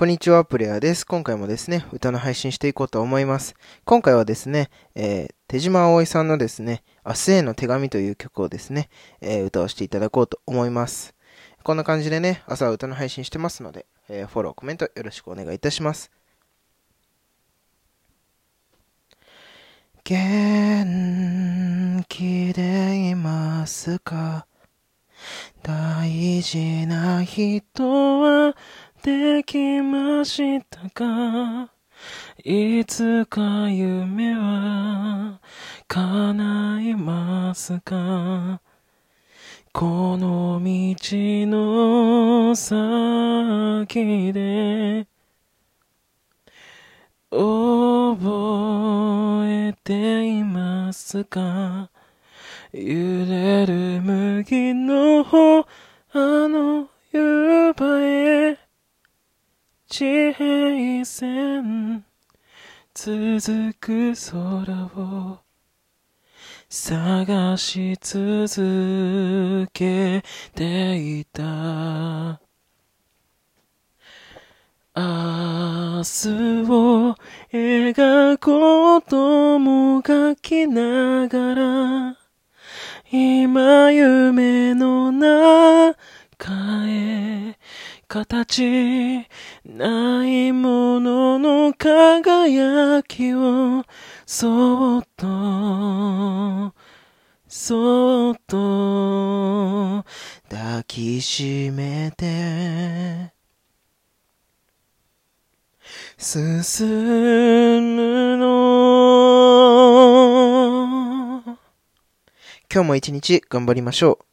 こんにちは、プレイヤーです。今回もですね、歌の配信していこうと思います。今回はですね、えー、手島葵さんのですね、明日への手紙という曲をですね、えー、歌わせていただこうと思います。こんな感じでね、朝は歌の配信してますので、えー、フォロー、コメントよろしくお願いいたします。元気でいますか？大事な人はできましたか？いつか夢は叶いますか？この道の先で覚えていますか？揺れる麦の方あの夕場へ地平線続く空を探し続けていた。明日を描こうともがきながら今夢の中へ形ないものの輝きをそっとそっと抱きしめて進むの今日も一日頑張りましょう。